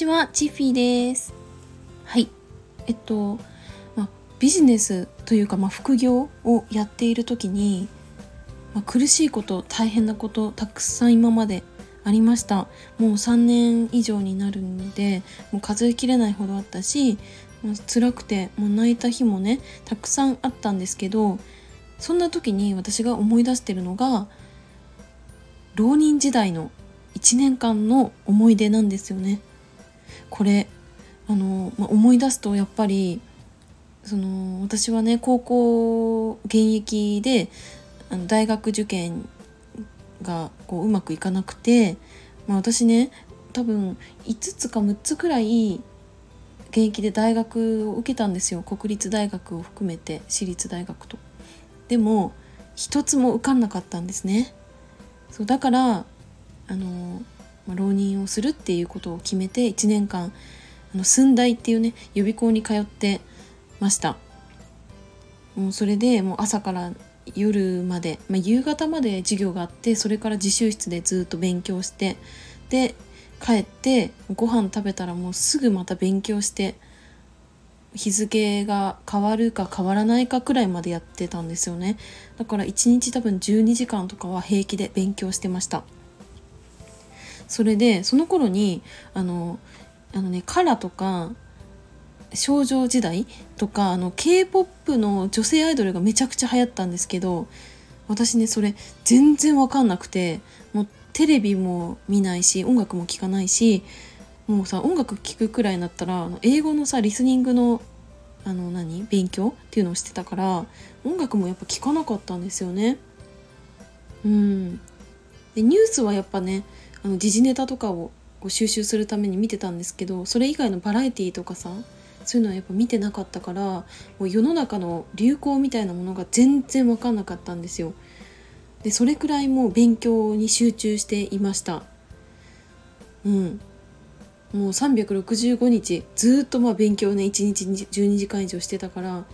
ちは、チッフィーです。はい。えっと、まあ、ビジネスというか、まあ、副業をやっている時に、まあ、苦しいこと、大変なこと、たくさん今までありました。もう3年以上になるんで、もう数えきれないほどあったし、まあ、辛くて、もう泣いた日もね、たくさんあったんですけど、そんな時に私が思い出してるのが、浪人時代の1年間の思い出なんですよね。これあの、まあ、思い出すとやっぱりその私はね高校現役であの大学受験がこううまくいかなくて、まあ、私ね多分5つか6つくらい現役で大学を受けたんですよ国立大学を含めて私立大学と。でも一つも受かんなかったんですね。そうだからあの、浪人をするっていうことを決めて1年間あの寸大っていうね予備校に通ってました。もうそれでもう朝から夜まで、まあ、夕方まで授業があってそれから自習室でずっと勉強してで帰ってご飯食べたらもうすぐまた勉強して日付が変わるか変わらないかくらいまでやってたんですよね。だから1日多分12時間とかは平気で勉強してました。それでその頃にあのあのねカラとか少女時代とかあの k p o p の女性アイドルがめちゃくちゃ流行ったんですけど私ねそれ全然わかんなくてもうテレビも見ないし音楽も聴かないしもうさ音楽聴くくらいになったら英語のさリスニングのあの何勉強っていうのをしてたから音楽もやっぱ聴かなかったんですよね。うんでニュースはやっぱねあの時事ネタとかをこう収集するために見てたんですけどそれ以外のバラエティーとかさそういうのはやっぱ見てなかったからもう世の中の流行みたいなものが全然分かんなかったんですよ。でそれくらいもう勉強に集中していました。うんもう365日ずっとまあ勉強ね1日12時間以上してたから、ま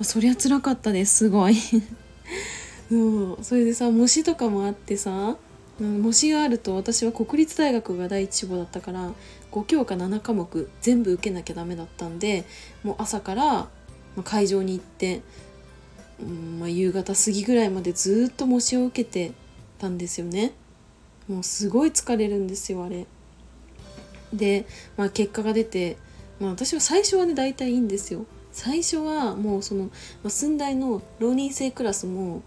あ、そりゃ辛かったですすごい うん、それでさ模試とかもあってさ模試があると私は国立大学が第一志望だったから5教科7科目全部受けなきゃダメだったんでもう朝から会場に行って、うんまあ、夕方過ぎぐらいまでずっと模試を受けてたんですよね。もうすごい疲れるんですよあれ。で、まあ、結果が出て、まあ、私は最初はね大体いいんですよ。最初はもうその、まあ、寸大の浪人生クラスも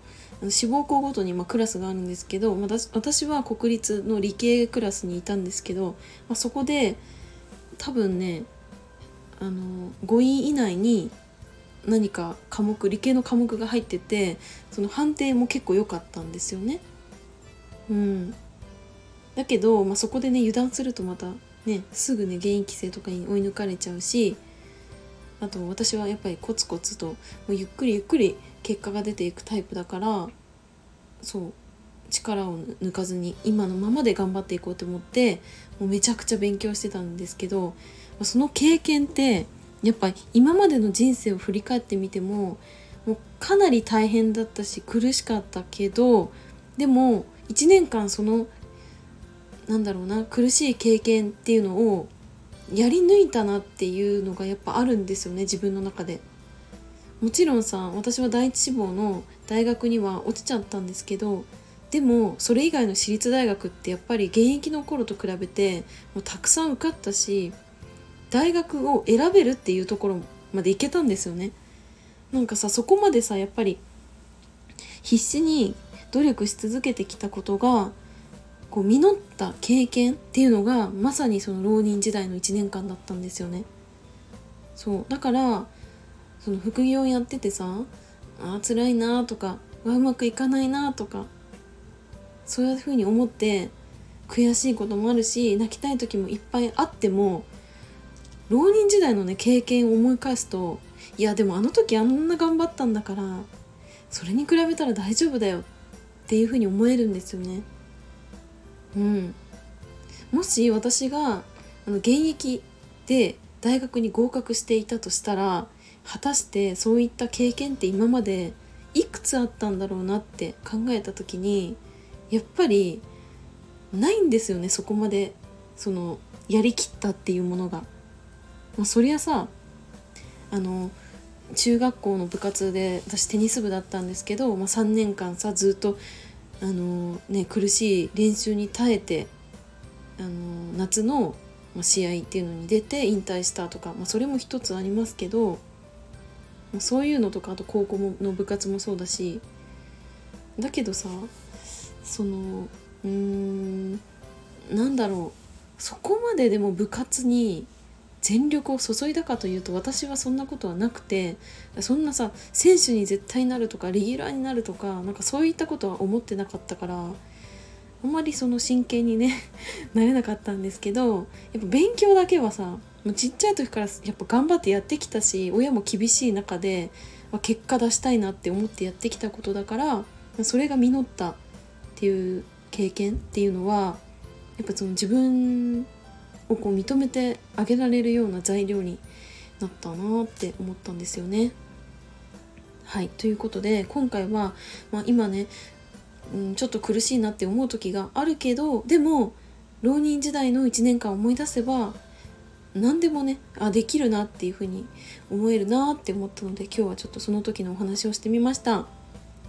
志望校ごとにまクラスがあるんですけど、まあ、私は国立の理系クラスにいたんですけど、まあ、そこで多分ねあの5位以内に何か科目理系の科目が入っててその判定も結構良かったんですよね。うん、だけど、まあ、そこでね油断するとまたねすぐね現役生とかに追い抜かれちゃうしあと私はやっぱりコツコツともうゆっくりゆっくり結果が出ていくタイプだからそう力を抜かずに今のままで頑張っていこうと思ってもうめちゃくちゃ勉強してたんですけどその経験ってやっぱ今までの人生を振り返ってみてももうかなり大変だったし苦しかったけどでも1年間そのなんだろうな苦しい経験っていうのをやり抜いたなっていうのがやっぱあるんですよね自分の中で。もちろんさ私は第一志望の大学には落ちちゃったんですけどでもそれ以外の私立大学ってやっぱり現役の頃と比べてもうたくさん受かったし大学を選べるっていうところまで行けたんですよね。なんかさそこまでさやっぱり必死に努力し続けてきたことがこう実った経験っていうのがまさにその浪人時代の1年間だったんですよね。そうだからその副業やっててさあ辛いなとかうまくいかないなとかそういうふうに思って悔しいこともあるし泣きたい時もいっぱいあっても浪人時代のね経験を思い返すといやでもあの時あんな頑張ったんだからそれに比べたら大丈夫だよっていうふうに思えるんですよね。うん、もし私があの現役で大学に合格していたとしたら果たしてそういった経験って今までいくつあったんだろうなって考えた時にやっぱりないんですよねそこまでそのやりきったっていうものが、まあ、そりゃさあの中学校の部活で私テニス部だったんですけど、まあ、3年間さずっとあの、ね、苦しい練習に耐えてあの夏の試合っていうのに出て引退したとか、まあ、それも一つありますけど、そういうのとかあと高校の部活もそうだしだけどさそのうーんなんだろうそこまででも部活に全力を注いだかというと私はそんなことはなくてそんなさ選手に絶対なるとかレギュラーになるとかなんかそういったことは思ってなかったからあんまりその真剣にね なれなかったんですけどやっぱ勉強だけはさもうちっちゃい時からやっぱ頑張ってやってきたし親も厳しい中で、ま、結果出したいなって思ってやってきたことだからそれが実ったっていう経験っていうのはやっぱその自分をこう認めてあげられるような材料になったなって思ったんですよね。はいということで今回は、まあ、今ね、うん、ちょっと苦しいなって思う時があるけどでも浪人時代の1年間思い出せば何でもねあできるなっていうふうに思えるなって思ったので今日はちょっとその時のお話をしてみました。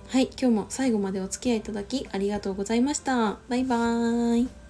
はい今日も最後までお付き合いいただきありがとうございました。バイバーイ。